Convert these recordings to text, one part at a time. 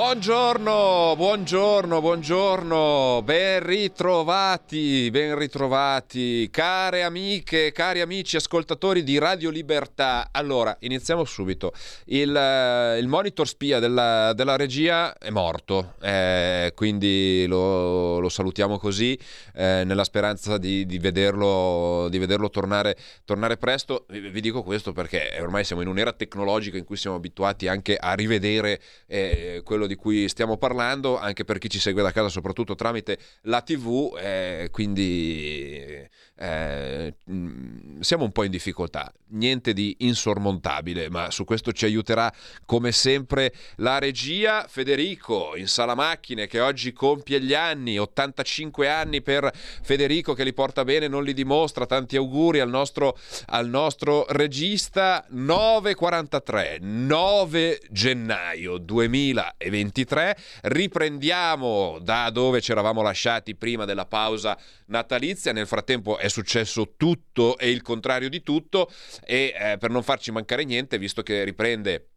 Buongiorno, buongiorno, buongiorno, ben ritrovati, ben ritrovati, care amiche, cari amici ascoltatori di Radio Libertà. Allora, iniziamo subito. Il, eh, il monitor spia della, della regia è morto, eh, quindi lo, lo salutiamo così, eh, nella speranza di, di vederlo, di vederlo tornare, tornare presto. Vi, vi dico questo perché ormai siamo in un'era tecnologica in cui siamo abituati anche a rivedere eh, quello di cui stiamo parlando, anche per chi ci segue da casa, soprattutto tramite la TV, eh, quindi eh, mh, siamo un po' in difficoltà. Niente di insormontabile, ma su questo ci aiuterà come sempre la regia Federico in sala macchine che oggi compie gli anni, 85 anni per Federico che li porta bene, non li dimostra. Tanti auguri al nostro, al nostro regista 943 9 gennaio 2023. Riprendiamo da dove ci eravamo lasciati prima della pausa natalizia. Nel frattempo è successo tutto e il contrario di tutto e eh, per non farci mancare niente, visto che riprende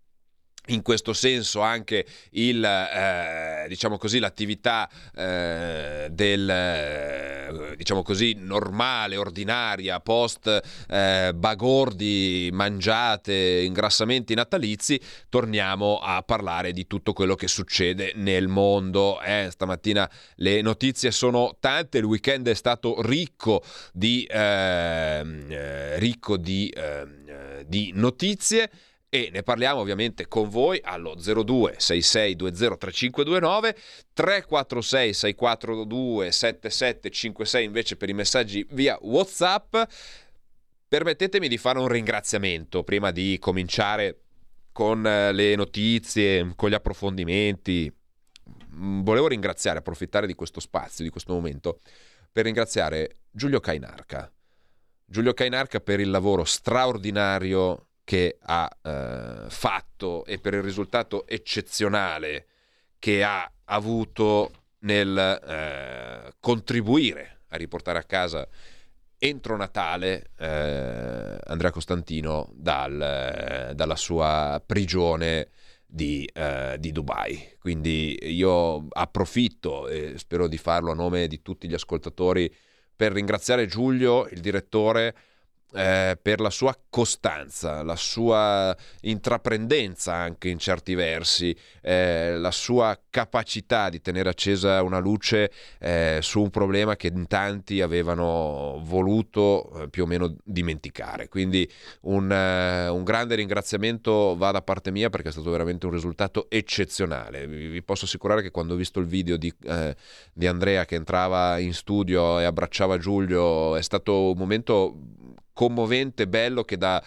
in questo senso anche il, eh, diciamo così, l'attività eh, del eh, diciamo così normale, ordinaria, post eh, bagordi mangiate, ingrassamenti natalizi, torniamo a parlare di tutto quello che succede nel mondo. Eh, stamattina le notizie sono tante, il weekend è stato ricco di, ehm, eh, ricco di, ehm, di notizie e ne parliamo ovviamente con voi allo 02 6620 3529 346 642 7756 invece per i messaggi via Whatsapp. Permettetemi di fare un ringraziamento prima di cominciare con eh, le notizie, con gli approfondimenti. Mm, Volevo ringraziare, approfittare di questo spazio, di questo momento, per ringraziare Giulio Cainarca. Giulio Cainarca per il lavoro straordinario che ha eh, fatto e per il risultato eccezionale che ha avuto nel eh, contribuire a riportare a casa entro Natale eh, Andrea Costantino dal, eh, dalla sua prigione di, eh, di Dubai. Quindi io approfitto e spero di farlo a nome di tutti gli ascoltatori per ringraziare Giulio, il direttore, eh, per la sua costanza, la sua intraprendenza anche in certi versi, eh, la sua capacità di tenere accesa una luce eh, su un problema che in tanti avevano voluto eh, più o meno dimenticare. Quindi un, eh, un, grande ringraziamento va da parte mia perché è stato veramente un risultato eccezionale. Vi, vi posso assicurare che quando ho visto il video di, eh, di Andrea che entrava in studio e abbracciava Giulio è stato un momento commovente, bello, che dà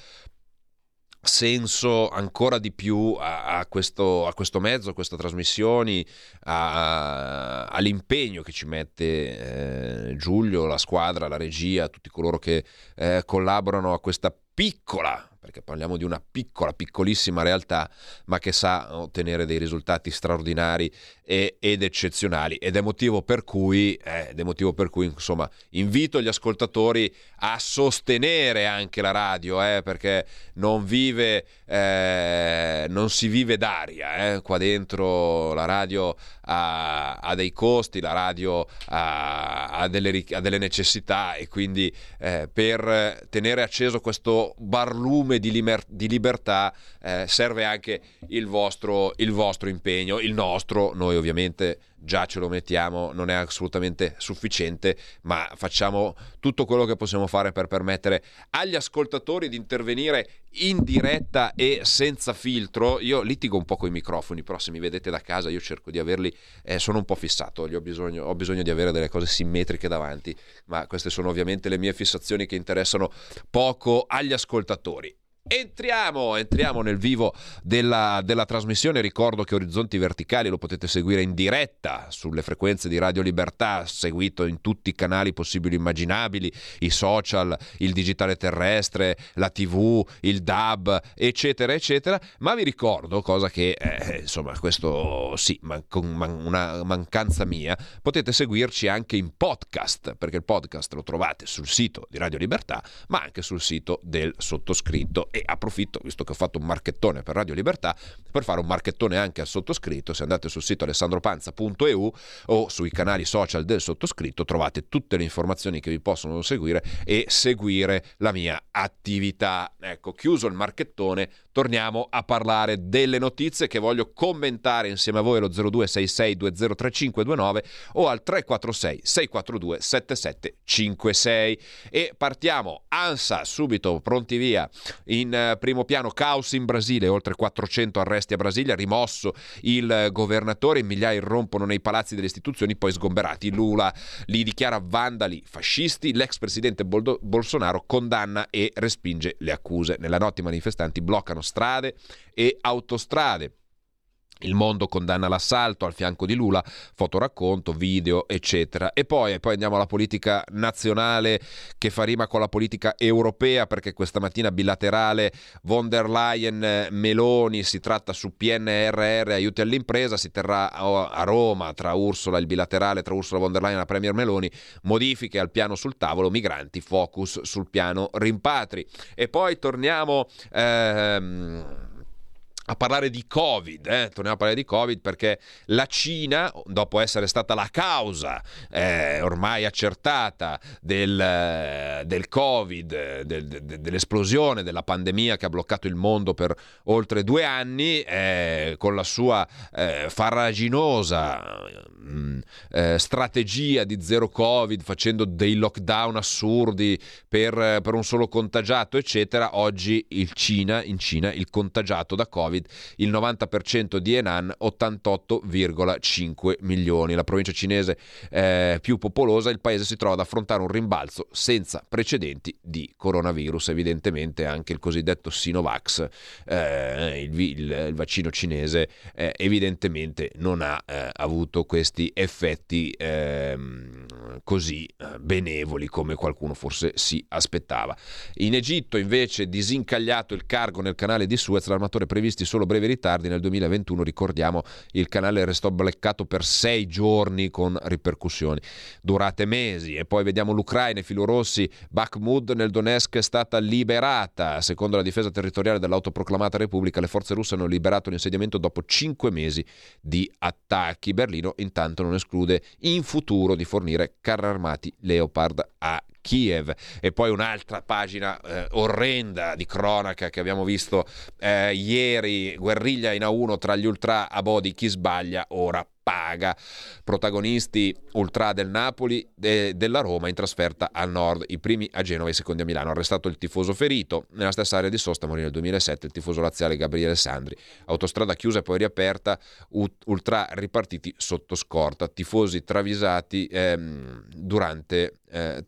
senso ancora di più a, a, questo, a questo, mezzo, a queste trasmissioni, a, all'impegno che ci mette eh, Giulio, la squadra, la regia, tutti coloro che eh, collaborano a questa piccola, perché parliamo di una piccola, piccolissima realtà, ma che sa ottenere dei risultati straordinari e, ed eccezionali. Ed è motivo per cui, eh, è motivo per cui insomma, invito gli ascoltatori a sostenere anche la radio, eh, perché non vive, eh, non si vive d'aria. Eh. Qua dentro la radio ha, ha, dei costi, la radio ha, ha, delle, ha delle, necessità e quindi eh, per tenere acceso questo barlume di, liber- di libertà eh, serve anche il vostro, il vostro impegno, il nostro, noi ovviamente già ce lo mettiamo, non è assolutamente sufficiente, ma facciamo tutto quello che possiamo fare per permettere agli ascoltatori di intervenire in diretta e senza filtro. Io litigo un po' con i microfoni, però se mi vedete da casa io cerco di averli, eh, sono un po' fissato, ho bisogno, ho bisogno di avere delle cose simmetriche davanti, ma queste sono ovviamente le mie fissazioni che interessano poco agli ascoltatori. Entriamo, entriamo nel vivo della, della, trasmissione. Ricordo che Orizzonti Verticali lo potete seguire in diretta sulle frequenze di Radio Libertà, seguito in tutti i canali possibili e immaginabili, i social, il digitale terrestre, la TV, il DAB, eccetera, eccetera. Ma vi ricordo, cosa che, eh, insomma, questo sì, man- man- una mancanza mia, potete seguirci anche in podcast, perché il podcast lo trovate sul sito di Radio Libertà, ma anche sul sito del sottoscritto e approfitto, visto che ho fatto un marchettone per Radio Libertà, per fare un marchettone anche al sottoscritto. Se andate sul sito alessandropanza.eu o sui canali social del sottoscritto trovate tutte le informazioni che vi possono seguire e seguire la mia attività. Ecco, chiuso il marchettone, torniamo a parlare delle notizie che voglio commentare insieme a voi allo 0266203529 o al 346 642 7756 e partiamo ANSA subito pronti via in eh, primo piano caos in Brasile oltre 400 arresti a Brasilia rimosso il governatore migliaia irrompono nei palazzi delle istituzioni poi sgomberati Lula li dichiara vandali fascisti l'ex presidente Boldo- Bolsonaro condanna e respinge le accuse nella notte i manifestanti bloccano strade e autostrade. Il mondo condanna l'assalto al fianco di Lula, fotoracconto, video, eccetera. E poi, poi, andiamo alla politica nazionale che fa rima con la politica europea, perché questa mattina bilaterale von der Leyen-Meloni si tratta su PNRR, aiuti all'impresa, si terrà a Roma tra Ursula, il bilaterale tra Ursula von der Leyen e la Premier Meloni, modifiche al piano sul tavolo, migranti, focus sul piano rimpatri. E poi torniamo... Ehm, a parlare di Covid, eh? torniamo a parlare di Covid perché la Cina, dopo essere stata la causa eh, ormai accertata del, del Covid, del, de, dell'esplosione della pandemia che ha bloccato il mondo per oltre due anni, eh, con la sua eh, farraginosa eh, strategia di zero Covid, facendo dei lockdown assurdi per, per un solo contagiato, eccetera, oggi il Cina, in Cina il contagiato da Covid Covid, il 90% di Henan, 88,5 milioni. La provincia cinese eh, più popolosa, il paese si trova ad affrontare un rimbalzo senza precedenti di coronavirus, evidentemente anche il cosiddetto Sinovax, eh, il, il, il, vaccino cinese, eh, evidentemente non ha eh, avuto questi effetti ehm, così eh, benevoli come qualcuno forse si aspettava. In Egitto invece disincagliato il cargo nel canale di Suez, l'armatore previsti solo brevi ritardi. Nel 2021, ricordiamo, il canale restò bloccato per sei giorni con ripercussioni durate mesi. E poi vediamo l'Ucraina, i filorossi, Bakhmut nel Donetsk è stata liberata. Secondo la difesa territoriale dell'autoproclamata Repubblica, le forze russe hanno liberato l'insediamento dopo cinque mesi di attacchi. Berlino intanto non esclude in futuro di fornire carri armati Leopard a Kiev. E poi un'altra pagina eh, orrenda di cronaca che abbiamo visto eh, ieri, guerriglia in A1 tra gli ultra a Bodi, chi sbaglia ora paga. Protagonisti ultra del Napoli e della Roma in trasferta al nord, i primi a Genova e i secondi a Milano. Arrestato il tifoso ferito. Nella stessa area di sosta morì nel 2007 il tifoso laziale Gabriele Sandri. Autostrada chiusa e poi riaperta, ultra ripartiti sotto scorta. Tifosi travisati ehm, durante eh,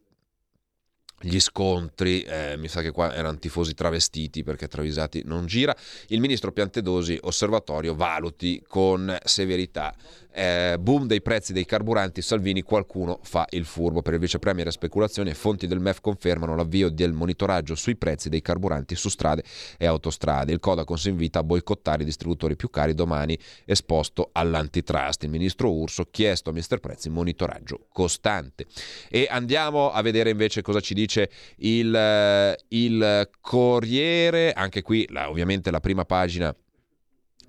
gli scontri, eh, mi sa che qua erano tifosi travestiti perché travisati non gira. Il ministro Piantedosi, osservatorio, valuti con severità eh, boom dei prezzi dei carburanti, Salvini qualcuno fa il furbo. Per il vice premier speculazione, fonti del MEF confermano l'avvio del monitoraggio sui prezzi dei carburanti su strade e autostrade. Il Codacons invita a boicottare i distributori più cari domani esposto all'antitrust. Il ministro Urso chiesto a Mister Prezzi monitoraggio costante. E andiamo a vedere invece cosa ci dice il, eh, il Corriere, anche qui la, ovviamente la prima pagina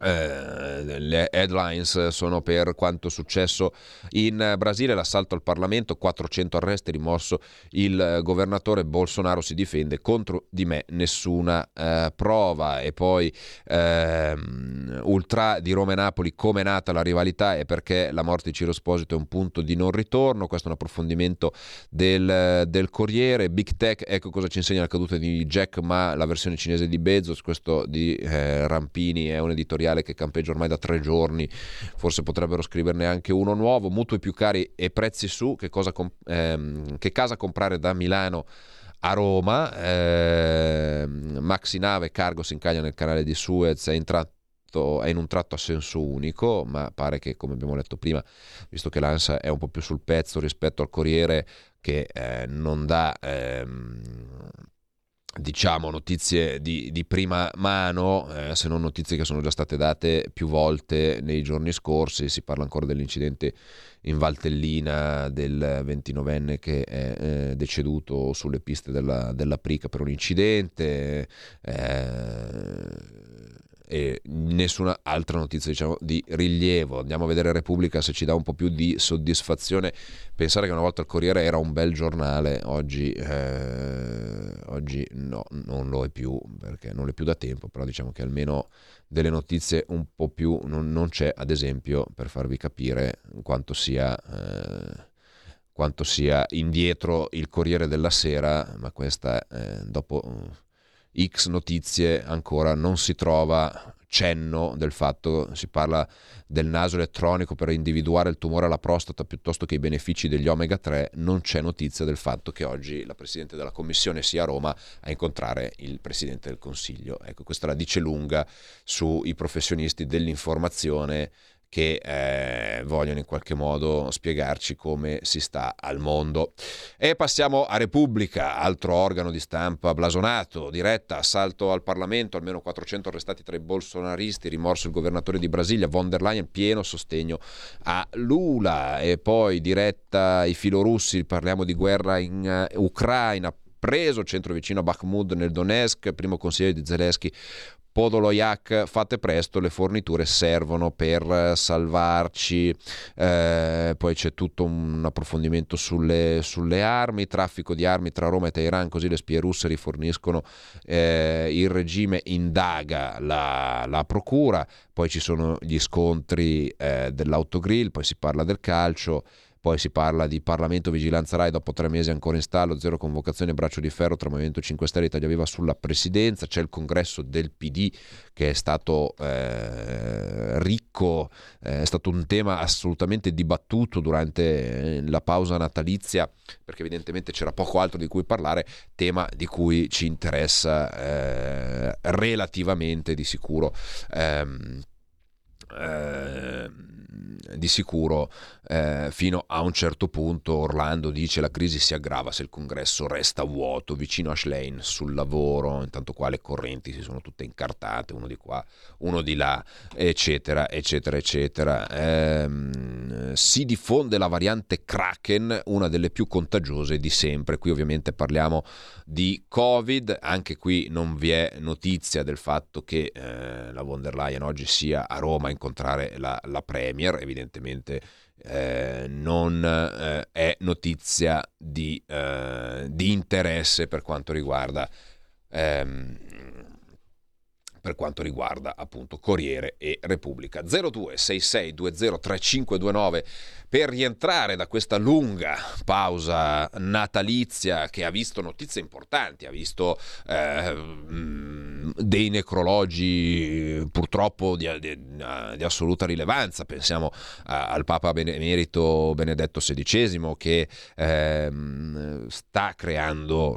eh, le headlines sono per quanto successo in Brasile, l'assalto al Parlamento, 400 arresti, rimosso il governatore Bolsonaro si difende contro di me nessuna eh, prova. E poi ehm, ultra di Roma e Napoli come è nata la rivalità e perché la morte di Ciro Esposito è un punto di non ritorno, questo è un approfondimento del, del Corriere, Big Tech, ecco cosa ci insegna la caduta di Jack Ma, la versione cinese di Bezos, questo di eh, Rampini è un editoriale editoriale che campeggia ormai da tre giorni, forse potrebbero scriverne anche uno nuovo, mutui più cari e prezzi su, che, comp- ehm, che casa comprare da Milano a Roma, eh, maxi nave cargo si incaglia nel canale di Suez, è in, è in un tratto a senso unico, ma pare che come abbiamo letto prima, visto che l'ANSA è un po' più sul pezzo rispetto al Corriere che eh, non dà... Ehm, diciamo notizie di, di prima mano, eh, se non notizie che sono già state date più volte nei giorni scorsi, si parla ancora dell'incidente in Valtellina del 29enne che è eh, deceduto sulle piste della, della, Prica per un incidente. Eh, e nessuna altra notizia diciamo, di rilievo. Andiamo a vedere Repubblica se ci dà un po' più di soddisfazione. Pensare che una volta il Corriere era un bel giornale, oggi, eh, oggi no, non lo è più perché non è più da tempo, però diciamo che almeno delle notizie un po' più non, non c'è, ad esempio, per farvi capire quanto sia... Eh, quanto sia indietro il Corriere della Sera, ma questa eh, dopo X notizie ancora non si trova cenno del fatto, si parla del naso elettronico per individuare il tumore alla prostata piuttosto che i benefici degli omega 3, non c'è notizia del fatto che oggi la Presidente della Commissione sia a Roma a incontrare il Presidente del Consiglio. Ecco, questa la dice lunga sui professionisti dell'informazione che eh, vogliono in qualche modo spiegarci come si sta al mondo. E passiamo a Repubblica, altro organo di stampa blasonato, diretta, assalto al Parlamento, almeno 400 arrestati tra i bolsonaristi, rimorso il governatore di Brasilia, von der Leyen, pieno sostegno a Lula e poi diretta i filorussi, parliamo di guerra in uh, Ucraina, preso centro vicino a Bakhmut nel Donetsk, primo consigliere di Zelensky Podoloyak, fate presto, le forniture servono per eh, salvarci. Eh, poi c'è tutto un approfondimento sulle, sulle, armi, traffico di armi tra Roma e Teheran, così le spie russe riforniscono. Eh, il regime indaga la, la, procura, poi ci sono gli scontri eh, dell'autogrill, poi si parla del calcio. Poi si parla di Parlamento Vigilanza Rai dopo tre mesi ancora in stallo, zero convocazione, braccio di ferro tra Movimento 5 Stelle e Italia Viva sulla presidenza. C'è il congresso del PD che è stato eh, ricco, eh, è stato un tema assolutamente dibattuto durante eh, la pausa natalizia perché evidentemente c'era poco altro di cui parlare, tema di cui ci interessa eh, relativamente di sicuro. Ehm, eh, di sicuro eh, fino a un certo punto Orlando dice la crisi si aggrava se il congresso resta vuoto vicino a Schlein sul lavoro intanto qua le correnti si sono tutte incartate uno di qua uno di là eccetera eccetera eccetera. Eh, si diffonde la variante Kraken una delle più contagiose di sempre. Qui ovviamente parliamo di Covid anche qui non vi è notizia del fatto che eh, la von der Leyen oggi sia a Roma a incontrare la, la Premier evidentemente eh, non eh, è notizia di, eh, di, interesse per quanto riguarda ehm, per quanto riguarda appunto Corriere e Repubblica. 0266203529 per rientrare da questa lunga pausa natalizia che ha visto notizie importanti, ha visto eh, dei necrologi purtroppo di, di, di assoluta rilevanza, pensiamo a, al Papa Benemerito Benedetto XVI che eh, sta creando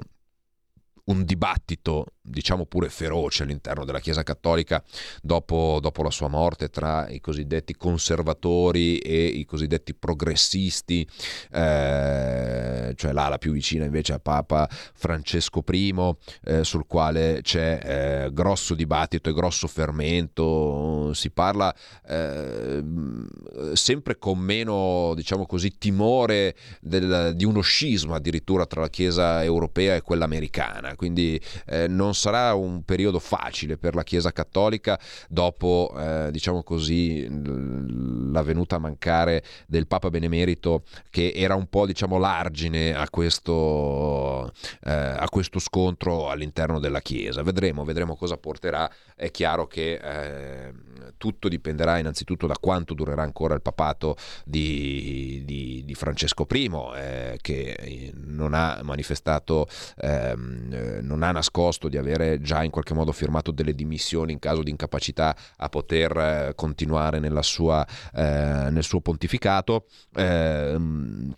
un dibattito, diciamo pure feroce all'interno della Chiesa Cattolica dopo, dopo, la sua morte tra i cosiddetti conservatori e i cosiddetti progressisti, eh, cioè l'ala più vicina invece a Papa Francesco I, eh, sul quale c'è eh, grosso dibattito e grosso fermento, si parla eh, sempre con meno, diciamo così, timore del, di uno scisma addirittura tra la Chiesa europea e quella americana. Quindi eh, non sarà un periodo facile per la Chiesa Cattolica dopo, eh, diciamo così, la venuta a mancare del Papa Benemerito che era un po' diciamo l'argine a questo, eh, a questo scontro all'interno della Chiesa. Vedremo, vedremo cosa porterà. È chiaro che eh, tutto dipenderà innanzitutto da quanto durerà ancora il papato di, di, di Francesco I, eh, che non ha manifestato ehm, eh, non ha nascosto di avere già in qualche modo firmato delle dimissioni in caso di incapacità a poter eh, continuare sua, eh, nel suo pontificato. Ehm,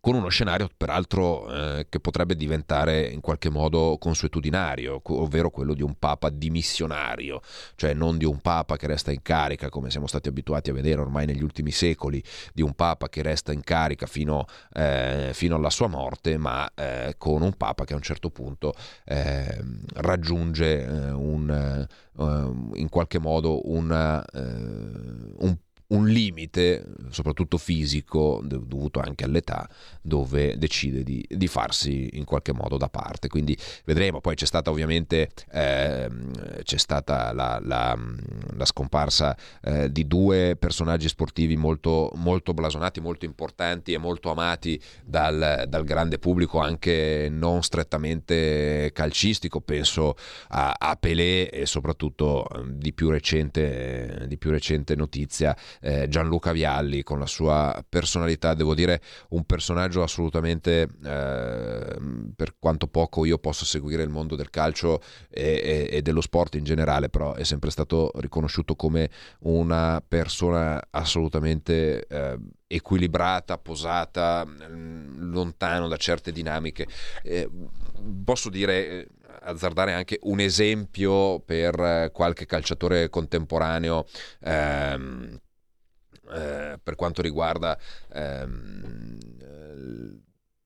con uno scenario peraltro eh, che potrebbe diventare in qualche modo consuetudinario, ovvero quello di un papa dimissionario, cioè non di un papa che resta in carica come siamo stati abituati a vedere ormai negli ultimi secoli, di un papa che resta in carica fino, eh, fino alla sua morte, ma eh, con un papa che a un certo punto ehm, raggiunge eh, un, eh, in qualche modo una, eh, un un limite, soprattutto fisico, dovuto anche all'età, dove decide di, di, farsi in qualche modo da parte. Quindi vedremo. Poi c'è stata ovviamente eh, c'è stata la, la, la scomparsa eh, di due personaggi sportivi molto, molto, blasonati, molto importanti e molto amati dal, dal, grande pubblico, anche non strettamente calcistico. Penso a, a Pelé e soprattutto di più recente, di più recente notizia eh, Gianluca Vialli con la sua personalità, devo dire un personaggio assolutamente, eh, per quanto poco io posso seguire il mondo del calcio e, e, e, dello sport in generale, però è sempre stato riconosciuto come una persona assolutamente... Eh, equilibrata, posata, mm, lontano da certe dinamiche. Eh, posso dire eh, azzardare anche un esempio per eh, qualche calciatore contemporaneo ehm, eh, per quanto riguarda ehm,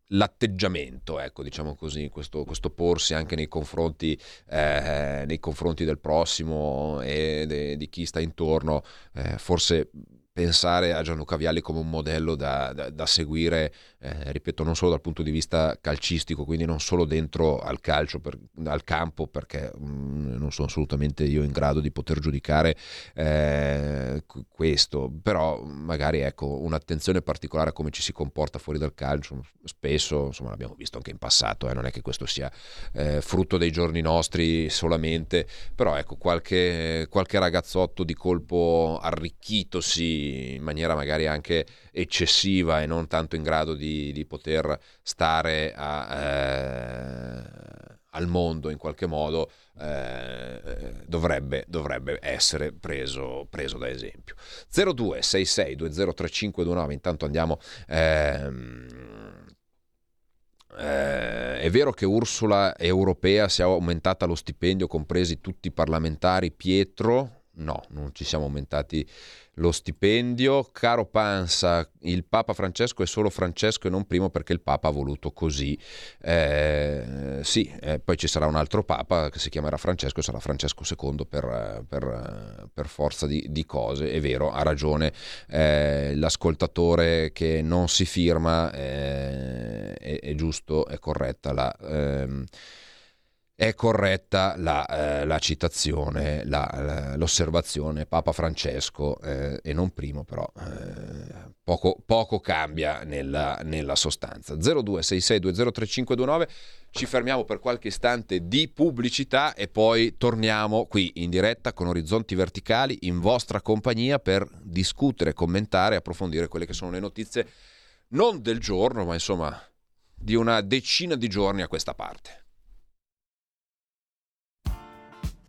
l'atteggiamento, ecco, diciamo così, questo, questo porsi anche nei confronti, eh, nei confronti, del prossimo e de, di chi sta intorno, eh, forse pensare a Gianluca Vialli come un modello da, da, da seguire, eh, ripeto, non solo dal punto di vista calcistico, quindi non solo dentro al calcio, per, al campo, perché mh, mm, non sono assolutamente io in grado di poter giudicare eh, questo, però magari ecco, un'attenzione particolare a come ci si comporta fuori dal calcio, spesso, insomma l'abbiamo visto anche in passato, eh, non è che questo sia eh, frutto dei giorni nostri solamente, però ecco, qualche, qualche ragazzotto di colpo arricchitosi in maniera magari anche eccessiva e non tanto in grado di, di poter stare a, eh, al mondo in qualche modo, eh, dovrebbe, dovrebbe, essere preso, preso, da esempio. 0266203529, intanto andiamo... Ehm, eh, è vero che Ursula europea si è aumentata lo stipendio, compresi tutti i parlamentari, Pietro? No, non ci siamo aumentati lo stipendio. Caro Pansa, il Papa Francesco è solo Francesco e non primo perché il Papa ha voluto così. Eh, sì, eh, poi ci sarà un altro Papa che si chiamerà Francesco e sarà Francesco II per, per, per forza di, di, cose. È vero, ha ragione eh, l'ascoltatore che non si firma, eh, è, è, giusto, è corretta la ehm, è corretta la, eh, la citazione, la, l'osservazione Papa Francesco eh, e non primo, però eh, poco, poco, cambia nella, nella sostanza. 0266203529, ci fermiamo per qualche istante di pubblicità e poi torniamo qui in diretta con Orizzonti Verticali in vostra compagnia per discutere, commentare, approfondire quelle che sono le notizie non del giorno, ma insomma di una decina di giorni a questa parte.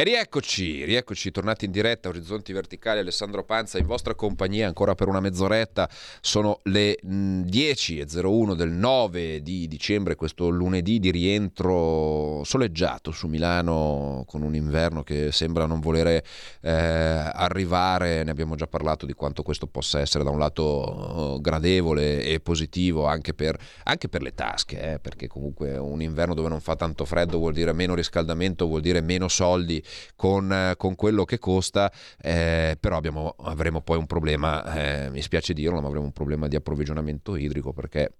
E rieccoci, rieccoci, tornati in diretta Orizzonti Verticali, Alessandro Panza in vostra compagnia ancora per una mezz'oretta, sono le 10.01 del 9 di dicembre, questo lunedì di rientro soleggiato su Milano con un inverno che sembra non volere eh, arrivare, ne abbiamo già parlato di quanto questo possa essere da un lato eh, gradevole e positivo anche per, anche per le tasche, eh, perché comunque un inverno dove non fa tanto freddo vuol dire meno riscaldamento, vuol dire meno soldi con, con quello che costa, eh, però abbiamo, avremo poi un problema, eh, mi spiace dirlo, ma avremo un problema di approvvigionamento idrico perché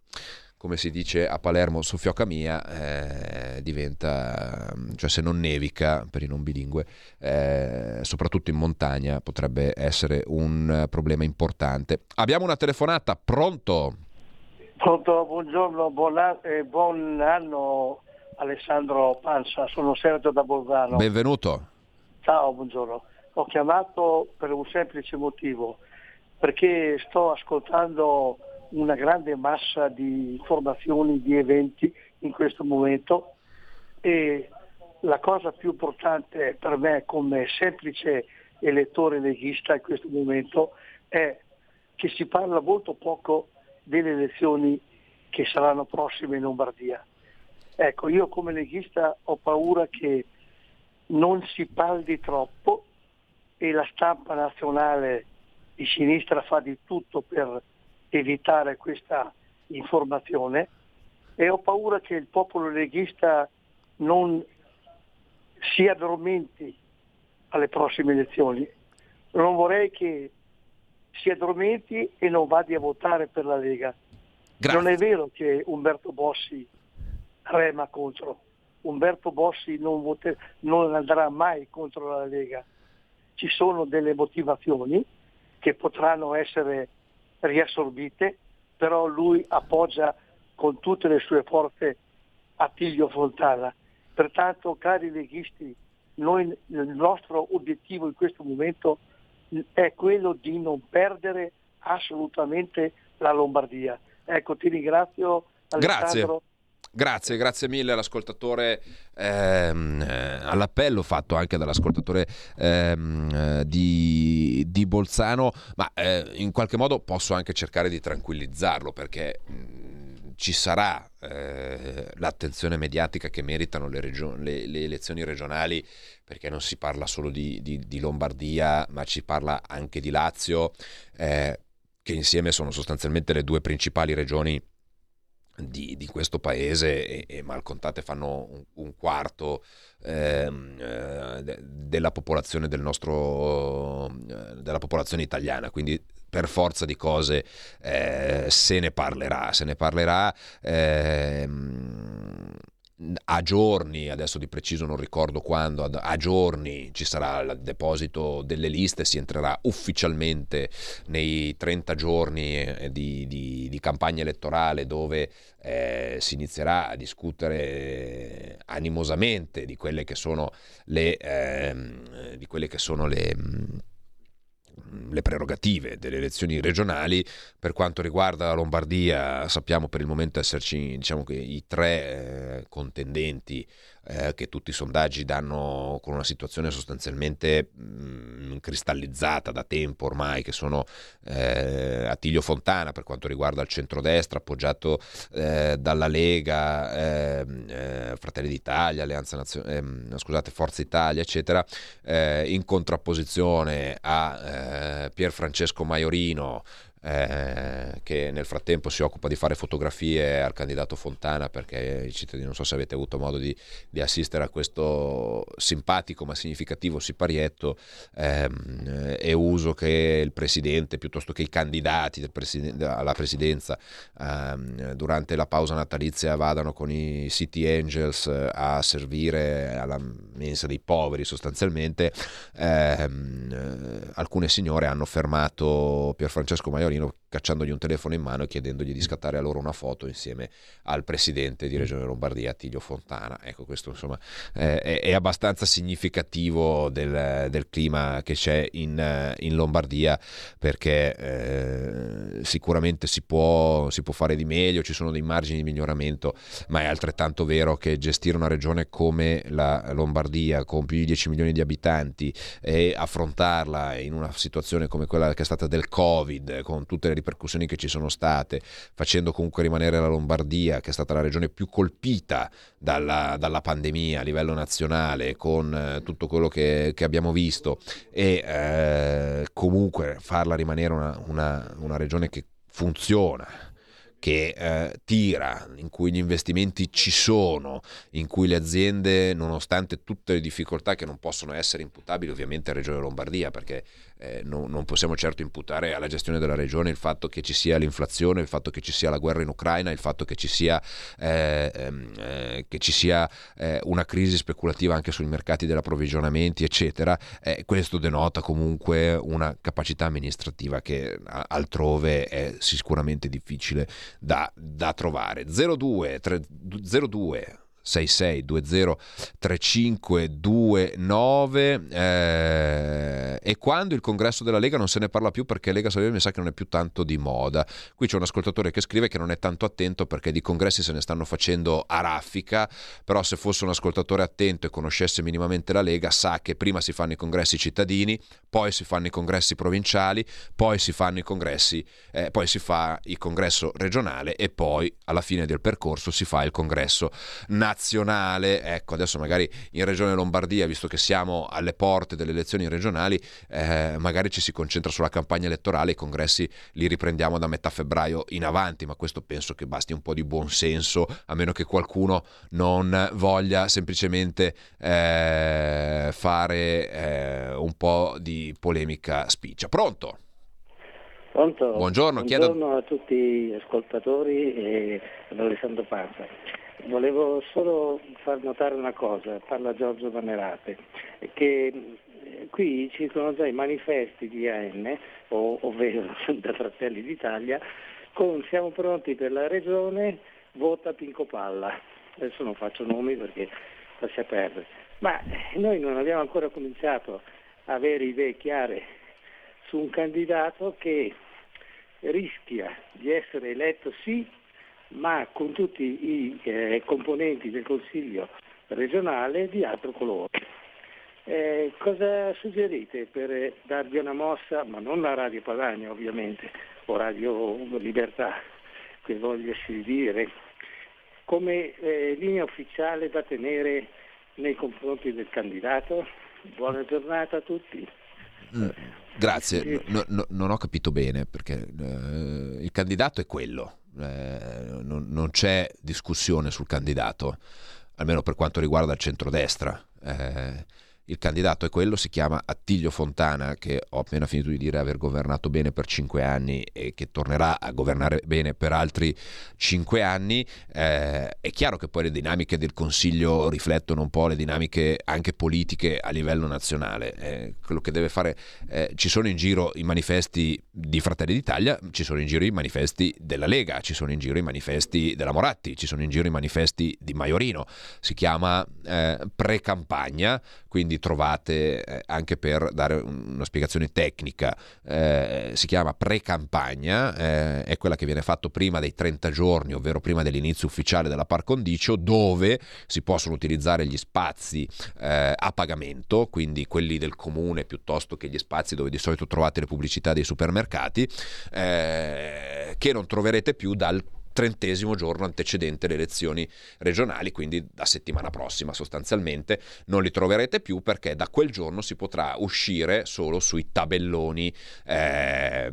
come si dice a Palermo, su fiocca mia, eh, diventa, cioè se non nevica per i non bilingue, eh, soprattutto in montagna, potrebbe essere un problema importante. Abbiamo una telefonata, pronto? Pronto, buongiorno, buon, a- eh, buon anno Alessandro Panza, sono Sergio da Bolzano. Benvenuto. Ciao, buongiorno. Ho chiamato per un semplice motivo, perché sto ascoltando una grande massa di informazioni, di eventi in questo momento e la cosa più importante per me come semplice elettore leghista in questo momento è che si parla molto poco delle elezioni che saranno prossime in Lombardia. Ecco, io come leghista ho paura che non si parli troppo e la stampa nazionale di sinistra fa di tutto per evitare questa informazione e ho paura che il popolo leghista non si addormenti alle prossime elezioni. Non vorrei che si addormenti e non vada a votare per la Lega. Grazie. Non è vero che Umberto Bossi rema contro. Umberto Bossi non, vote- non andrà mai contro la Lega. Ci sono delle motivazioni che potranno essere riassorbite, però lui appoggia con tutte le sue forze Attilio Fontana. Pertanto, cari leghisti, noi, il nostro obiettivo in questo momento è quello di non perdere assolutamente la Lombardia. Ecco, ti ringrazio Alessandro. Grazie, grazie mille all'ascoltatore, ehm, eh, all'appello fatto anche dall'ascoltatore ehm, eh, di, di Bolzano, ma eh, in qualche modo posso anche cercare di tranquillizzarlo perché mh, ci sarà eh, l'attenzione mediatica che meritano le, regio- le- le elezioni regionali perché non si parla solo di, di- di Lombardia, ma ci parla anche di Lazio, eh, che insieme sono sostanzialmente le due principali regioni di, di questo paese e, e mal contate fanno un, un quarto ehm, eh, de- della popolazione del nostro eh, della popolazione italiana. Quindi per forza di cose eh, se ne parlerà se ne parlerà ehm, a giorni, adesso di preciso non ricordo quando, a giorni ci sarà il deposito delle liste, si entrerà ufficialmente nei 30 giorni eh, di, di- di campagna elettorale dove eh, si inizierà a discutere animosamente di quelle che sono le, ehm, di quelle che sono le, le prerogative delle elezioni regionali. Per quanto riguarda la Lombardia, sappiamo per il momento esserci diciamo i tre eh, contendenti eh, che tutti i sondaggi danno con una situazione sostanzialmente mh, cristallizzata da tempo ormai, che sono eh, Attilio Fontana per quanto riguarda il centrodestra, appoggiato eh, dalla Lega, ehm, eh, Fratelli d'Italia, Alleanza Nazio- ehm, scusate, Forza Italia, eccetera, eh, in contrapposizione a eh, Pier Francesco Maiorino, eh, che nel frattempo si occupa di fare fotografie al candidato Fontana perché i cittadini non so se avete avuto modo di, di assistere a questo simpatico ma significativo siparietto ehm, è uso che il presidente piuttosto che i candidati presiden- alla presidenza ehm, durante la pausa natalizia vadano con i City Angels eh, a servire alla mensa dei poveri sostanzialmente ehm, eh, alcune signore hanno fermato Pier Francesco Maiorino cacciandogli un telefono in mano e chiedendogli di scattare a loro una foto insieme al presidente di Regione Lombardia, Attilio Fontana. Ecco, questo insomma è, è abbastanza significativo del, del clima che c'è in, in Lombardia perché eh, sicuramente si può, si può fare di meglio, ci sono dei margini di miglioramento, ma è altrettanto vero che gestire una regione come la Lombardia con più di 10 milioni di abitanti e affrontarla in una situazione come quella che è stata del Covid, con tutte le ripercussioni che ci sono state, facendo comunque rimanere la Lombardia, che è stata la regione più colpita dalla, dalla pandemia a livello nazionale, con eh, tutto quello che, che abbiamo visto, e eh, comunque farla rimanere una, una- una regione che funziona che eh, tira, in cui gli investimenti ci sono, in cui le aziende, nonostante tutte le difficoltà che non possono essere imputabili ovviamente a Regione Lombardia, perché eh, non, non, possiamo certo imputare alla gestione della regione il fatto che ci sia l'inflazione, il fatto che ci sia la guerra in Ucraina, il fatto che ci sia, eh, ehm, eh, che ci sia eh, una crisi speculativa anche sui mercati degli approvvigionamenti, eccetera. Eh, questo denota comunque una capacità amministrativa che altrove è sicuramente difficile da, da trovare. 02, 3, 02 6620 3529 eh, e quando il congresso della Lega non se ne parla più perché Lega Salvini mi sa che non è più tanto di moda. Qui c'è un ascoltatore che scrive che non è tanto attento perché di congressi se ne stanno facendo a raffica, però se fosse un ascoltatore attento e conoscesse minimamente la Lega sa che prima si fanno i congressi cittadini, poi si fanno i congressi provinciali, poi si fanno i congressi, eh, poi si fa il congresso regionale e poi alla fine del percorso si fa il congresso nazionale nazionale, ecco adesso magari in Regione Lombardia, visto che siamo alle porte delle elezioni regionali, eh, magari ci si concentra sulla campagna elettorale, i congressi li riprendiamo da metà febbraio in avanti, ma questo penso che basti un po' di buon senso, a meno che qualcuno non voglia semplicemente eh, fare eh, un po' di polemica spiccia. Pronto? Pronto? Buongiorno, Buongiorno chiedo... a tutti gli ascoltatori e ad Alessandro Panza. Volevo solo far notare una cosa, parla Giorgio Vanerate, che eh, qui ci sono già i manifesti di AN, ovvero da Fratelli d'Italia, con siamo pronti per la regione, vota Pinco Palla. Adesso non faccio nomi perché lascia perdere. Ma noi non abbiamo ancora cominciato a avere idee chiare su un candidato che rischia di essere eletto sì ma con tutti i eh, componenti del Consiglio regionale di altro colore. Eh, cosa suggerite per darvi una mossa, ma non la Radio Padania ovviamente, o Radio Libertà, che vogliosi dire, come eh, linea ufficiale da tenere nei confronti del candidato? Buona giornata a tutti. Mm, grazie, no, no, non ho capito bene perché eh, il candidato è quello, eh, non, non, c'è discussione sul candidato, almeno per quanto riguarda il centrodestra. Eh, il candidato è quello, si chiama Attilio Fontana, che ho appena finito di dire aver governato bene per cinque anni e che tornerà a governare bene per altri cinque anni. Eh, è chiaro che poi le dinamiche del Consiglio riflettono un po' le dinamiche anche politiche a livello nazionale. Eh, quello che deve fare, eh, ci sono in giro i manifesti di Fratelli d'Italia, ci sono in giro i manifesti della Lega, ci sono in giro i manifesti della Moratti, ci sono in giro i manifesti di Maiorino. Si chiama eh, pre-campagna, quindi trovate eh, anche per dare una spiegazione tecnica, eh, si chiama pre-campagna, eh, è quella che viene fatta prima dei 30 giorni, ovvero prima dell'inizio ufficiale della par condicio, dove si possono utilizzare gli spazi eh, a pagamento, quindi quelli del comune piuttosto che gli spazi dove di solito trovate le pubblicità dei supermercati, eh, che non troverete più dal trentesimo giorno antecedente le elezioni regionali, quindi da settimana prossima sostanzialmente. Non li troverete più perché da quel giorno si potrà uscire solo sui tabelloni eh,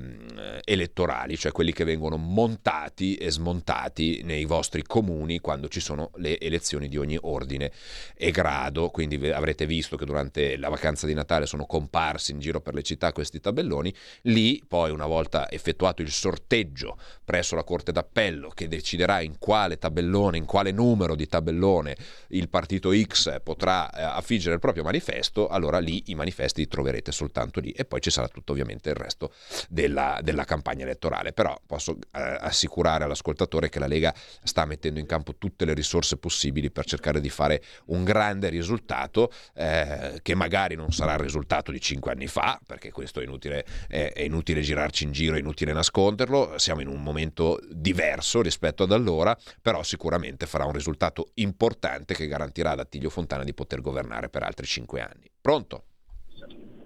elettorali, cioè quelli che vengono montati e smontati nei vostri comuni quando ci sono le elezioni di ogni ordine e grado, quindi avrete visto che durante la vacanza di Natale sono comparsi in giro per le città questi tabelloni, lì poi una volta effettuato il sorteggio presso la Corte d'Appello che deciderà in quale tabellone, in quale numero di tabellone il partito X potrà eh, affiggere il proprio manifesto, allora lì i manifesti li troverete soltanto lì e poi ci sarà tutto ovviamente il resto della, della campagna elettorale. Però posso eh, assicurare all'ascoltatore che la Lega sta mettendo in campo tutte le risorse possibili per cercare di fare un grande risultato eh, che magari non sarà il risultato di cinque anni fa, perché questo è inutile, è, è inutile girarci in giro, è inutile nasconderlo, siamo in un momento diverso rispetto ad allora, però sicuramente farà un risultato importante che garantirà ad Attilio Fontana di poter governare per altri cinque anni. Pronto?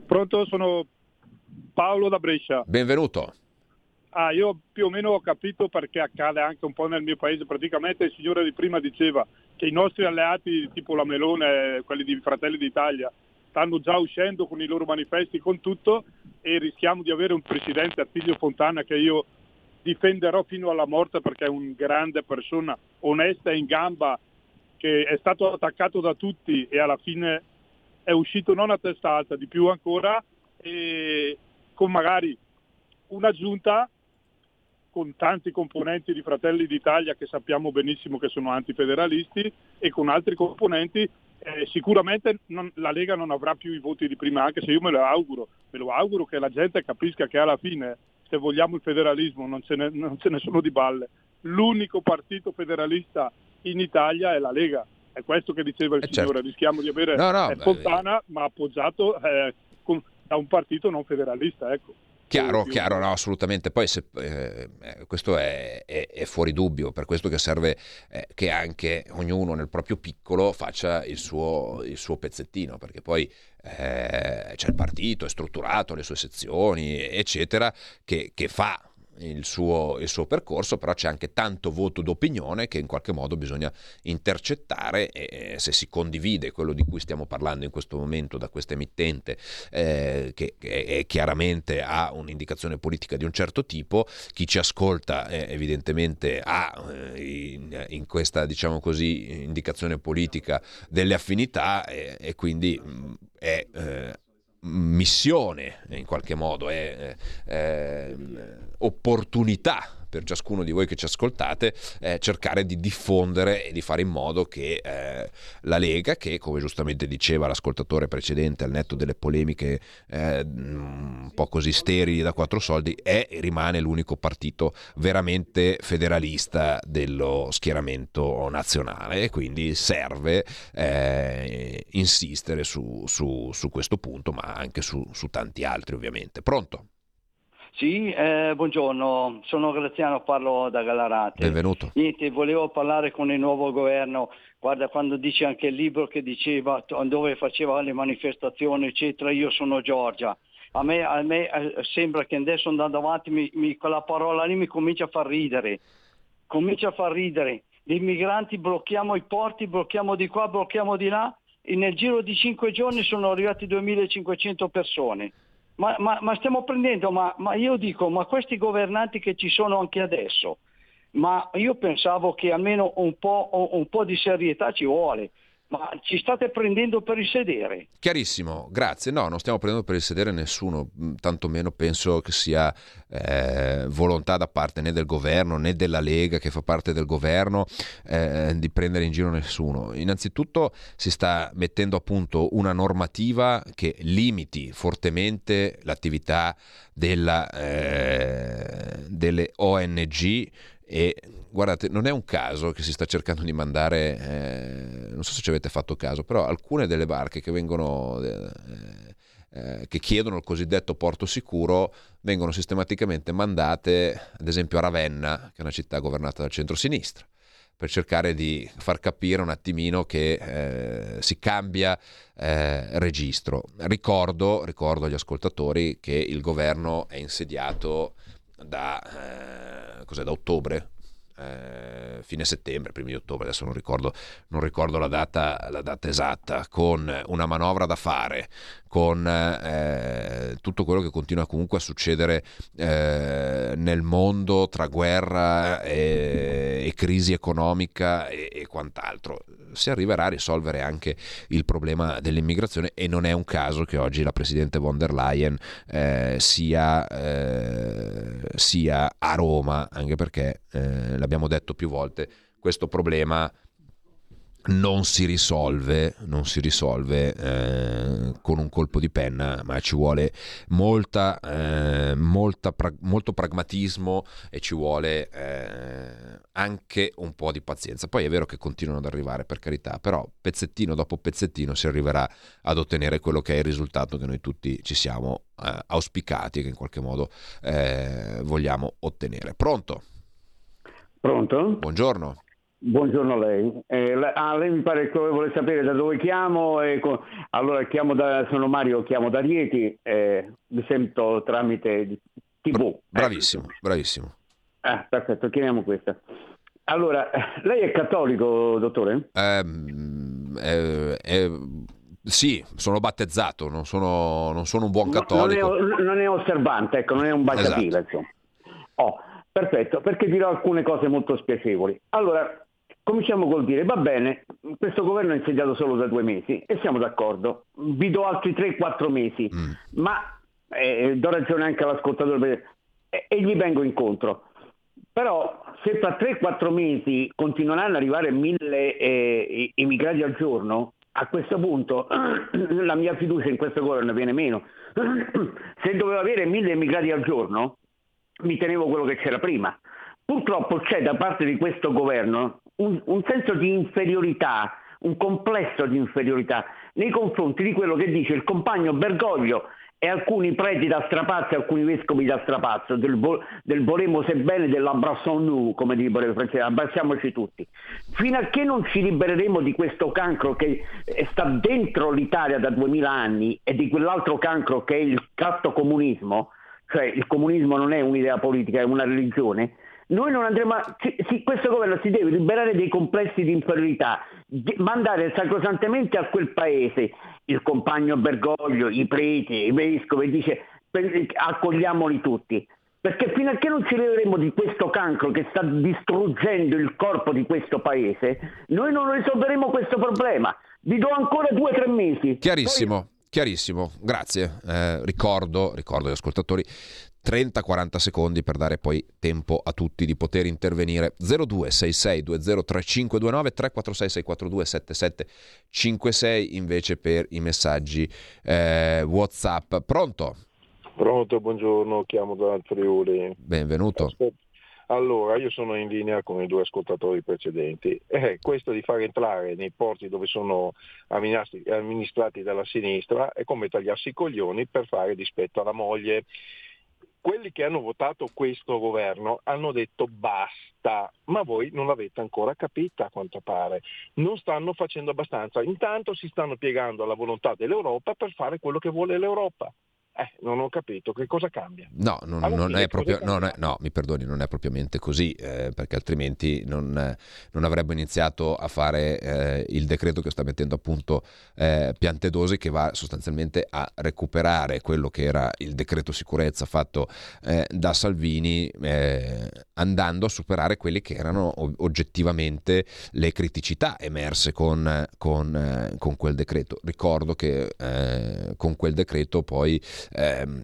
Pronto, sono Paolo da Brescia. Benvenuto. Ah, io più o meno ho capito perché accade anche un po' nel mio paese. Praticamente il signore di prima diceva che i nostri alleati, tipo la Melone, quelli di Fratelli d'Italia, stanno già uscendo con i loro manifesti, con tutto, e rischiamo di avere un presidente Attilio Fontana che io difenderò fino alla morte perché è un grande persona, onesta e in gamba, che è stato attaccato da tutti e alla fine è uscito non a testa alta, di più ancora, e con magari una giunta con tanti componenti di Fratelli d'Italia che sappiamo benissimo che sono antifederalisti e con altri componenti eh, sicuramente non- la Lega non avrà più i voti di prima, anche se io me lo auguro, me lo auguro che la gente capisca che alla fine, se vogliamo il federalismo, non ce ne, non ce ne sono di balle. L'unico partito federalista in Italia è la Lega. È questo che diceva il Eh, signore, certo. rischiamo di avere No, no, beh, Fontana, ma appoggiato eh, con- da un partito non federalista. Ecco. Chiaro, chiaro, no, assolutamente. Poi se, eh, eh, questo è, è- è fuori dubbio, per questo che serve eh, che anche ognuno nel proprio piccolo faccia il suo, il suo pezzettino, perché poi eh, c'è il partito, è strutturato, le sue sezioni, eccetera, che, che fa il suo, il suo percorso, però c'è anche tanto voto d'opinione che in qualche modo bisogna intercettare e eh, se si condivide quello di cui stiamo parlando in questo momento da questa emittente eh, che, che chiaramente ha un'indicazione politica di un certo tipo, chi ci ascolta eh, evidentemente ha eh, in, in questa diciamo così indicazione politica delle affinità e, e quindi mh, è eh, missione in qualche modo, è eh, ehm, opportunità per ciascuno di voi che ci ascoltate eh, cercare di diffondere e di fare in modo che eh, la Lega, che come giustamente diceva l'ascoltatore precedente al netto delle polemiche eh, un po' così sterili da quattro soldi, è e rimane l'unico partito veramente federalista dello schieramento nazionale e quindi serve eh, insistere su, su- su questo punto, ma anche su, su tanti altri ovviamente. Pronto? Sì, eh, buongiorno, sono Graziano, parlo da Galarate. Benvenuto. Niente, volevo parlare con il nuovo governo, guarda quando dice anche il libro che diceva dove faceva le manifestazioni eccetera, io sono Giorgia. A me, a me, eh, sembra che adesso andando avanti mi, mi- quella parola lì mi comincia a far ridere, comincia a far ridere. Gli immigranti blocchiamo i porti, blocchiamo di qua, blocchiamo di là e nel giro di cinque giorni sono arrivati 2500 persone. Ma, ma- ma stiamo prendendo, ma, ma io dico, ma questi governanti che ci sono anche adesso, ma io pensavo che almeno un po', un po' di serietà ci vuole, ma ci state prendendo per il sedere. Chiarissimo, grazie. No, non stiamo prendendo per il sedere nessuno, mh, tantomeno penso che sia eh, volontà da parte né del governo né della Lega che fa parte del governo eh, di prendere in giro nessuno. Innanzitutto si sta mettendo a punto una normativa che limiti fortemente l'attività della, eh, delle ONG e guardate, non è un caso che si sta cercando di mandare, eh, non so se ci avete fatto caso, però alcune delle barche che vengono, eh, eh, che chiedono il cosiddetto porto sicuro, vengono sistematicamente mandate, ad esempio a Ravenna, che è una città governata dal centro-sinistra per cercare di far capire un attimino che eh, si cambia eh, registro. Ricordo, ricordo agli ascoltatori che il governo è insediato da, eh, da ottobre, eh, fine settembre, primi di ottobre, adesso non ricordo, non ricordo la, data, la data esatta, con una manovra da fare, con eh, tutto quello che continua comunque a succedere eh, nel mondo tra guerra e, e crisi economica e, e quant'altro. Si arriverà a risolvere anche il problema dell'immigrazione e non è un caso che oggi la Presidente von der Leyen eh, sia, eh, sia a Roma, anche perché, eh, l'abbiamo detto più volte, questo problema non si risolve, non si risolve eh, con un colpo di penna, ma ci vuole molta, eh, molta pra- molto pragmatismo e ci vuole eh, anche un po' di pazienza. Poi è vero che continuano ad arrivare, per carità, però pezzettino dopo pezzettino si arriverà ad ottenere quello che è il risultato che noi tutti ci siamo eh, auspicati e che in qualche modo eh, vogliamo ottenere. Pronto? Pronto? Buongiorno. Buongiorno a lei. Eh, la- ah, lei mi pare che vuole sapere da dove chiamo. e co- allora chiamo da, sono Mario, chiamo da Rieti, eh, vi sento tramite TV. Bravissimo, bravissimo. Ah, perfetto, chiamiamo questa. Allora, eh, lei è cattolico, dottore? Ehm, eh, eh, sì, sono battezzato, non sono, non sono un buon No- cattolico. Non è, non è osservante, ecco, non è un baciatile, Esatto. insomma. Oh, Perfetto, perché dirò alcune cose molto spiacevoli. Allora, cominciamo col dire, va bene, questo governo è insediato solo da due mesi e siamo d'accordo, vi do altri 3-4 mesi, ma eh, do ragione anche all'ascoltatore e, e gli vengo incontro. Però se tra 3-4 mesi continueranno ad arrivare mille eh, immigrati al giorno, a questo punto la mia fiducia in questo governo viene meno. Se dovevo avere mille immigrati al giorno, mi tenevo quello che c'era prima. Purtroppo c'è da parte di questo governo un, un senso di inferiorità, un complesso di inferiorità nei confronti di quello che dice il compagno Bergoglio e alcuni preti da strapazzo alcuni vescovi da strapazzo, del, vo- del volemo sebbene dell'abbrasson nu, come dicono i francesi, abbracciamoci tutti. Fino a che non ci libereremo di questo cancro che sta dentro l'Italia da 2000 anni e di quell'altro cancro che è il catto comunismo, cioè il comunismo non è un'idea politica, è una religione, noi non andremo a... sì, sì, questo governo si deve liberare dei complessi di inferiorità, di- mandare sacrosantemente a quel paese il compagno Bergoglio, i preti, i vescovi, dice per- accogliamoli tutti. Perché fino a che non ci leveremo di questo cancro che sta distruggendo il corpo di questo paese, noi non risolveremo questo problema. Vi do ancora due o tre mesi. Chiarissimo, chiarissimo, grazie. Eh, ricordo, ricordo agli ascoltatori 30-40 secondi per dare poi tempo a tutti di poter intervenire 0266203529 346 642 7756 invece per i messaggi eh, whatsapp pronto Pronto, buongiorno, chiamo dal Friuli. benvenuto Aspetta. Allora, io sono in linea con i due ascoltatori precedenti. Eh, questo di far entrare nei porti dove sono amministrati, dalla sinistra è come tagliarsi i coglioni per fare dispetto alla moglie. Quelli che hanno votato questo governo hanno detto basta, ma voi non l'avete ancora capita a quanto pare. Non stanno facendo abbastanza. Intanto si stanno piegando alla volontà dell'Europa per fare quello che vuole l'Europa. Eh, non ho capito che cosa cambia. No, non, non è proprio, non è- no, mi perdoni, non è propriamente così, eh, perché altrimenti non, eh, non avrebbe iniziato a fare eh, il decreto che sta mettendo a punto eh, Piantedosi, che va sostanzialmente a recuperare quello che era il decreto sicurezza fatto eh, da Salvini, andando a superare quelle che erano oggettivamente le criticità emerse con, con, con quel decreto. Ricordo che con quel decreto poi ehm,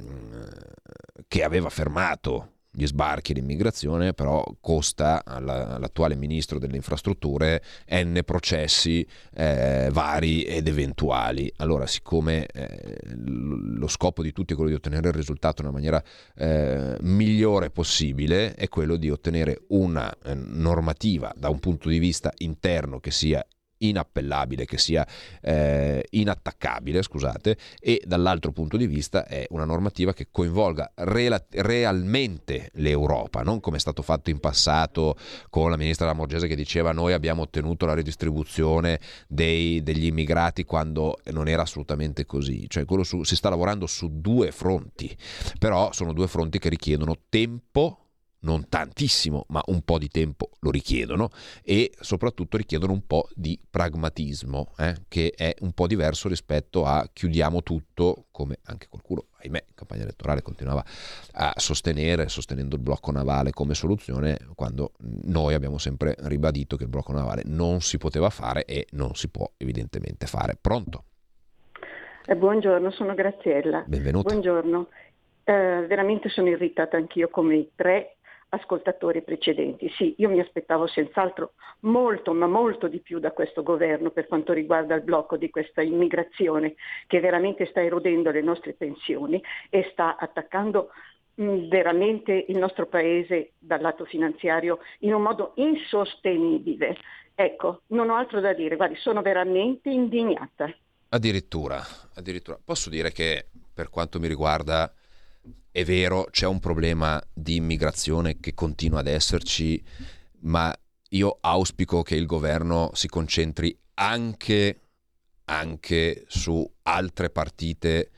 che aveva fermato gli sbarchi e l'immigrazione, però costa alla- all'attuale ministro delle infrastrutture n processi eh, vari ed eventuali. Allora, siccome eh, lo scopo di tutti è quello di ottenere il risultato nella maniera eh, migliore possibile, è quello di ottenere una eh, normativa da un punto di vista interno che sia inappellabile, che sia eh, inattaccabile, scusate, e dall'altro punto di vista è una normativa che coinvolga rela- realmente l'Europa, non come è stato fatto in passato con la ministra Lamorgese che diceva noi abbiamo ottenuto la redistribuzione dei- degli immigrati quando non era assolutamente così, cioè su- si sta lavorando su due fronti, però sono due fronti che richiedono tempo non tantissimo, ma un po' di tempo lo richiedono e soprattutto richiedono un po' di pragmatismo, eh, che è un po' diverso rispetto a chiudiamo tutto, come anche qualcuno, ahimè, in campagna elettorale continuava a sostenere, sostenendo il blocco navale come soluzione, quando noi abbiamo sempre ribadito che il blocco navale non si poteva fare e non si può evidentemente fare. Pronto? Eh, buongiorno, sono Graziella. Benvenuta. Buongiorno. Eh, veramente sono irritata anch'io come i tre ascoltatori precedenti. Sì, io mi aspettavo senz'altro molto, ma molto di più da questo governo per quanto riguarda il blocco di questa immigrazione che veramente sta erodendo le nostre pensioni e sta attaccando mh, veramente il nostro paese dal lato finanziario in un modo insostenibile. Ecco, non ho altro da dire, guardi, sono veramente indignata. Addirittura, addirittura. Posso dire che per quanto mi riguarda è vero, c'è un problema di immigrazione che continua ad esserci, ma io auspico che il governo si concentri anche, anche su altre partite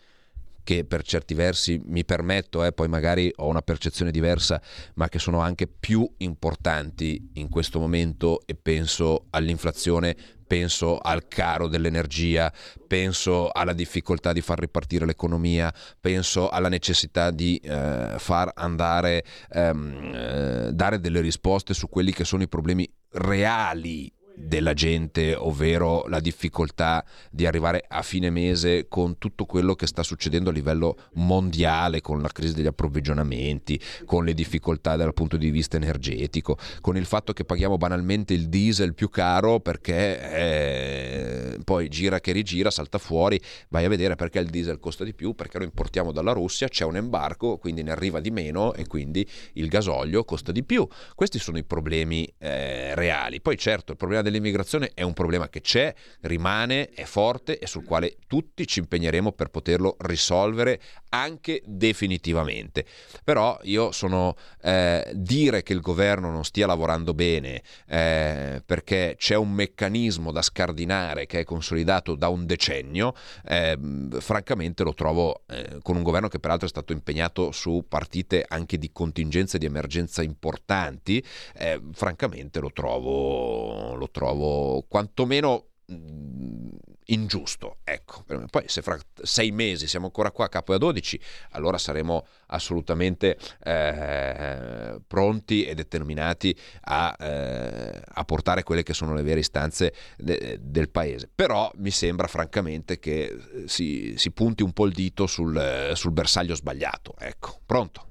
che per certi versi mi permetto, eh, poi magari ho una percezione diversa, ma che sono anche più importanti in questo momento e penso all'inflazione penso al caro dell'energia, penso alla difficoltà di far ripartire l'economia, penso alla necessità di eh, far andare, ehm, eh, dare delle risposte su quelli che sono i problemi reali della gente, ovvero la difficoltà di arrivare a fine mese con tutto quello che sta succedendo a livello mondiale, con la crisi degli approvvigionamenti, con le difficoltà dal punto di vista energetico, con il fatto che paghiamo banalmente il diesel più caro perché eh, poi gira che rigira, salta fuori, vai a vedere perché il diesel costa di più, perché lo importiamo dalla Russia, c'è un embargo, quindi ne arriva di meno e quindi il gasolio costa di più. Questi sono i problemi eh, reali. Poi certo il problema dell'immigrazione è un problema che c'è, rimane, è forte e sul quale tutti ci impegneremo per poterlo risolvere anche definitivamente. Però io sono eh, dire che il governo non stia lavorando bene eh, perché c'è un meccanismo da scardinare che è consolidato da un decennio, eh, francamente lo trovo eh, con un governo che peraltro è stato impegnato su partite anche di contingenza e di emergenza importanti, eh, francamente lo trovo, lo trovo quantomeno mh, ingiusto. Ecco. Poi se fra sei mesi siamo ancora qua a capo a 12, allora saremo assolutamente eh, pronti e determinati a, eh, a, portare quelle che sono le vere istanze de, del paese. Però mi sembra francamente che si, si punti un po' il dito sul, sul bersaglio sbagliato. Ecco, pronto?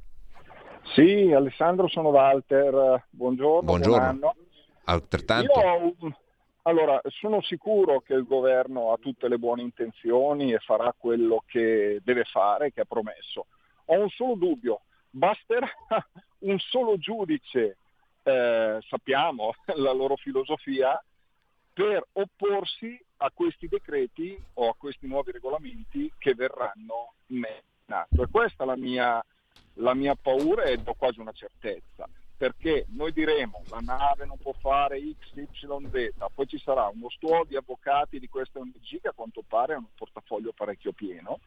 Sì, Alessandro, sono Walter. Buongiorno. Buongiorno. Altrettanto. Io allora, sono sicuro che il governo ha tutte le buone intenzioni e farà quello che deve fare, che ha promesso. Ho un solo dubbio, basterà un solo giudice, eh, sappiamo la loro filosofia, per opporsi a questi decreti o a questi nuovi regolamenti che verranno messi in atto. E questa è la mia, la mia paura e ho quasi una certezza perché noi diremo la nave non può fare XYZ, poi ci sarà uno studio di avvocati di questa ONG che a quanto pare ha un portafoglio parecchio pieno.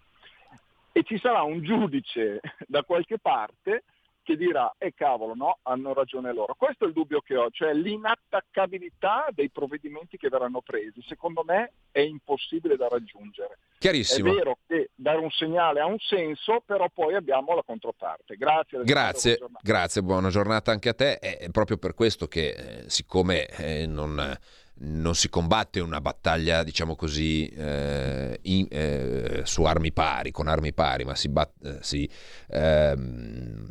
E ci sarà un giudice da qualche parte che dirà, e eh cavolo, no, hanno ragione loro. Questo è il dubbio che ho, cioè l'inattaccabilità dei provvedimenti che verranno presi. Secondo me è impossibile da raggiungere. Chiarissimo. È vero che dare un segnale ha un senso, però poi abbiamo la controparte. Grazie. Grazie, buona grazie, buona giornata anche a te. È proprio per questo che, eh, siccome eh, non non si combatte una battaglia, diciamo così, eh, in, eh, su armi pari, con armi pari, ma si, bat- eh, si, ehm,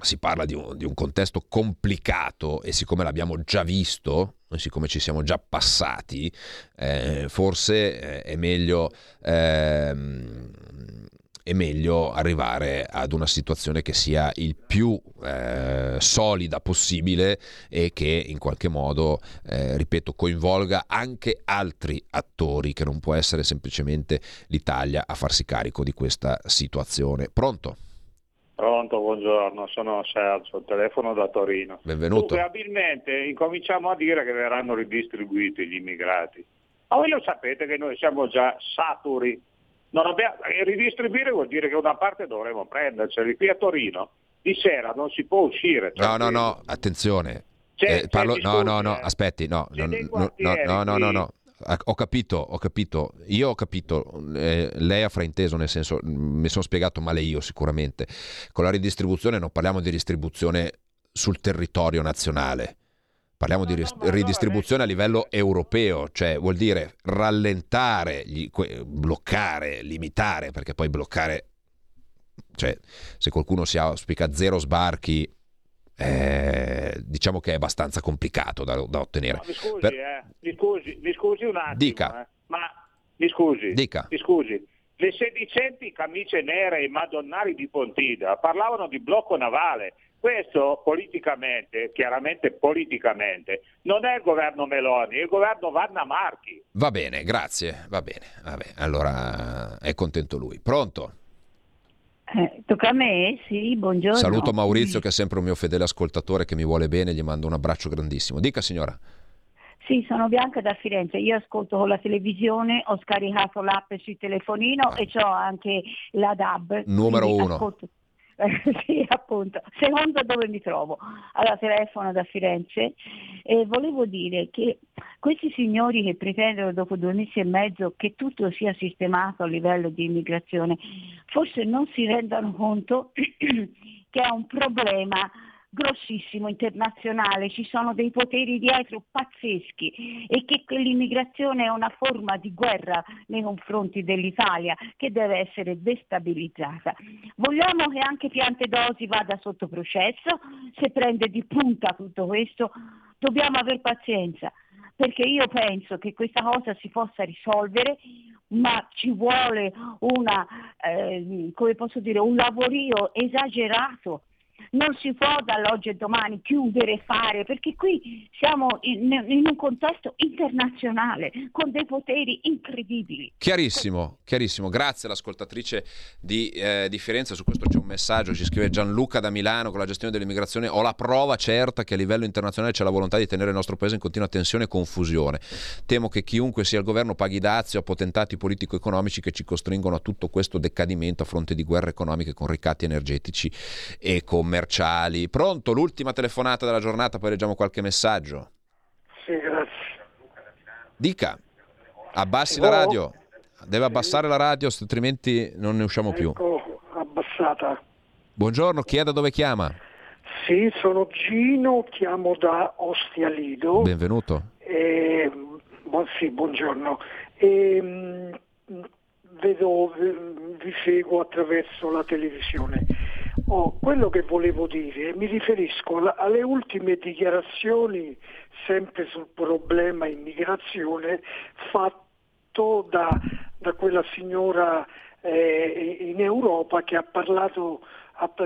si parla di un, di un, contesto complicato e siccome l'abbiamo già visto, siccome ci siamo già passati, eh, forse eh, è meglio ehm, è meglio arrivare ad una situazione che sia il più eh, solida possibile e che in qualche modo, eh, ripeto, coinvolga anche altri attori, che non può essere semplicemente l'Italia a farsi carico di questa situazione. Pronto? Pronto, buongiorno, sono Sergio, telefono da Torino. Benvenuto. Dunque, abilmente incominciamo a dire che verranno ridistribuiti gli immigrati. Ma voi lo sapete che noi siamo già saturi non abbiamo, ridistribuire vuol dire che una parte dovremo prenderceli. Qui a Torino di sera non si può uscire. No, no, no, attenzione. C'è, eh, parlo, no, no, no, aspetti, no, no, no, no, no, no, no. Ho capito, ho capito, io ho capito, eh, lei ha frainteso, nel senso, mi sono spiegato male io sicuramente. Con la ridistribuzione non parliamo di distribuzione sul territorio nazionale, Parliamo di ridistribuzione a livello europeo, cioè vuol dire rallentare, gli, bloccare, limitare, perché poi bloccare, cioè se qualcuno si auspica zero sbarchi, eh, diciamo che è abbastanza complicato da, da ottenere. No, mi, scusi, per... eh, mi, scusi, mi, scusi, un attimo. Dica. Eh, ma mi scusi, Dica. mi scusi. Le sedicenti camicie nere e madonnari di Pontida parlavano di blocco navale questo politicamente, chiaramente politicamente, non è il governo Meloni, è il governo Vanna Marchi. Va bene, grazie, va bene, va bene. allora è contento lui. Pronto? Eh, tocca a me? Sì, buongiorno. Saluto Maurizio che è sempre un mio fedele ascoltatore che mi vuole bene, gli mando un abbraccio grandissimo. Dica signora. Sì, sono Bianca da Firenze, io ascolto con la televisione, ho scaricato l'app sul telefonino ah. e ho anche la DAB. Numero uno. Ascolto sì, appunto, secondo dove mi trovo. Allora telefono da Firenze e volevo dire che questi signori che pretendono dopo due mesi e mezzo che tutto sia sistemato a livello di immigrazione, forse non si rendono conto che è un problema grossissimo internazionale, ci sono dei poteri dietro pazzeschi e che quell'immigrazione è una forma di guerra nei confronti dell'Italia che deve essere destabilizzata. Vogliamo che anche Piantedosi vada sotto processo, se prende di punta tutto questo dobbiamo avere pazienza perché io penso che questa cosa si possa risolvere ma ci vuole una, eh, come posso dire, un lavorio esagerato non si può dall'oggi e domani chiudere e fare, perché qui siamo in, in un contesto internazionale con dei poteri incredibili. Chiarissimo, chiarissimo. Grazie all'ascoltatrice di, eh, di Firenze. Su questo c'è un messaggio. Ci scrive Gianluca da Milano con la gestione dell'immigrazione. Ho la prova certa che a livello internazionale c'è la volontà di tenere il nostro paese in continua tensione e confusione. Temo che chiunque sia al governo paghi dazio a potentati politico-economici che ci costringono a tutto questo decadimento a fronte di guerre economiche con ricatti energetici e commerciali. Pronto? L'ultima telefonata della giornata, poi leggiamo qualche messaggio. Sì, grazie. Dica, abbassi la radio. Deve abbassare la radio, altrimenti non ne usciamo più. Ecco, abbassata. Buongiorno, chi è da dove chiama? Sì, sono Gino, chiamo da Ostia Lido. Benvenuto. E, buon- sì, buongiorno. E, mh, vedo, vi seguo attraverso la televisione. Oh, quello che volevo dire, mi riferisco alle ultime dichiarazioni sempre sul problema immigrazione fatto da, da quella signora eh, in Europa che ha parlato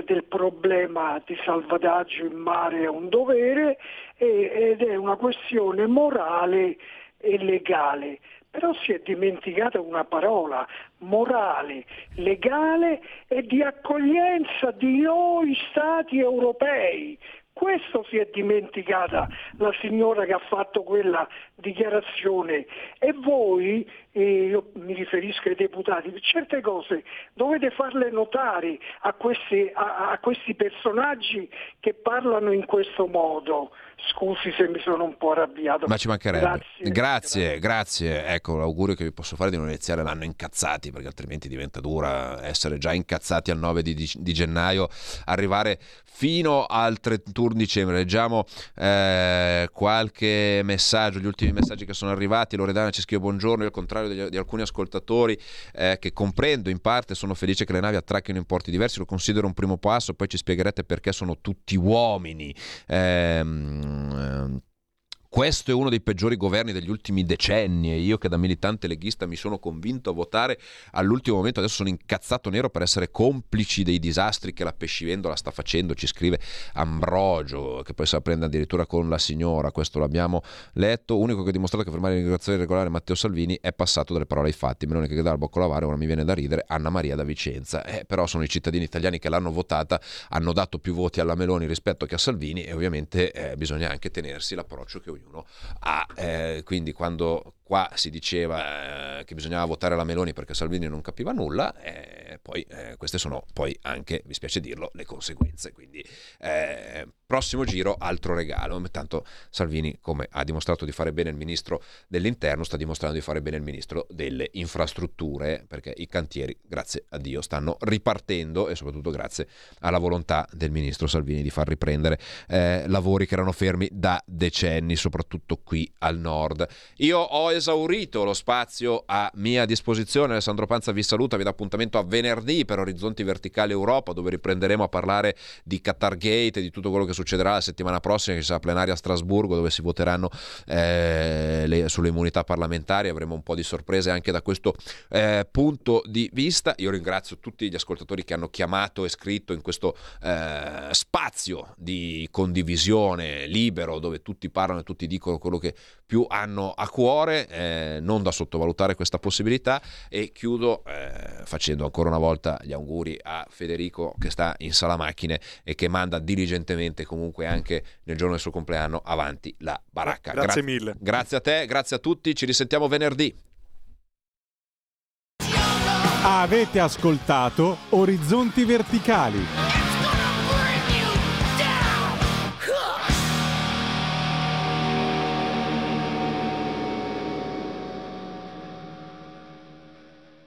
del problema di salvataggio in mare è un dovere ed è una questione morale e legale. Però si è dimenticata una parola, morale, legale e di accoglienza di noi stati europei. Questo si è dimenticata la signora che ha fatto quella dichiarazione e voi, io mi riferisco ai deputati, certe cose dovete farle notare a questi, a- a questi personaggi che parlano in questo modo. Scusi se mi sono un po' arrabbiato. Ma ci mancherebbe. Grazie. Grazie, grazie. Ecco, l'augurio che vi posso fare di non iniziare l'anno incazzati, perché altrimenti diventa dura essere già incazzati al 9 di, di gennaio, arrivare fino al 31 dicembre. Leggiamo eh, qualche messaggio, gli ultimi messaggi che sono arrivati. Loredana ci scrive buongiorno, io al contrario degli- di alcuni ascoltatori eh, che comprendo in parte, sono felice che le navi attracchino in porti diversi, lo considero un primo passo, poi ci spiegherete perché sono tutti uomini. Ehm, questo è uno dei peggiori governi degli ultimi decenni e io che da militante leghista mi sono convinto a votare all'ultimo momento, adesso sono incazzato nero per essere complici dei disastri che la pescivendola sta facendo, ci scrive Ambrogio, che poi la prende addirittura con la signora, questo l'abbiamo letto, unico che ha dimostrato che fermare l'immigrazione irregolare Matteo Salvini è passato dalle parole ai fatti, Meloni che dà il bocco lavare, ora mi viene da ridere, Anna Maria da Vicenza, eh, però sono i cittadini italiani che l'hanno votata, hanno dato più voti alla Meloni rispetto che a Salvini e ovviamente eh, bisogna anche tenersi l'approccio che ognuno ha. Eh, quindi quando qua si diceva eh, che bisognava votare la Meloni perché Salvini non capiva nulla, eh, poi eh, queste sono poi anche, mi spiace dirlo, le conseguenze. Quindi eh, prossimo giro altro regalo. Tanto Salvini, come ha dimostrato di fare bene il ministro dell'interno, sta dimostrando di fare bene il ministro delle infrastrutture, perché i cantieri, grazie a Dio, stanno ripartendo e soprattutto grazie alla volontà del ministro Salvini di far riprendere eh, lavori che erano fermi da decenni, soprattutto qui al nord. Io ho esaurito lo spazio a mia disposizione. Alessandro Panza vi saluta, vi dà appuntamento a venerdì per Orizzonti Verticali Europa, dove riprenderemo a parlare di Qatar Gate e di tutto quello che succederà la settimana prossima, che sarà plenaria a Strasburgo, dove si voteranno eh, le- sulle immunità parlamentari. Avremo un po' di sorprese anche da questo eh, punto di vista. Io ringrazio tutti gli ascoltatori che hanno chiamato e scritto in questo eh, spazio di condivisione libero, dove tutti parlano e tutti dicono quello che più hanno a cuore, eh, non da sottovalutare questa possibilità e chiudo eh, facendo ancora una volta gli auguri a Federico che sta in sala macchine e che manda diligentemente comunque anche nel giorno del suo compleanno avanti la baracca. Grazie Gra- mille. Grazie a te, grazie a tutti, ci risentiamo venerdì. Avete ascoltato Orizzonti Verticali.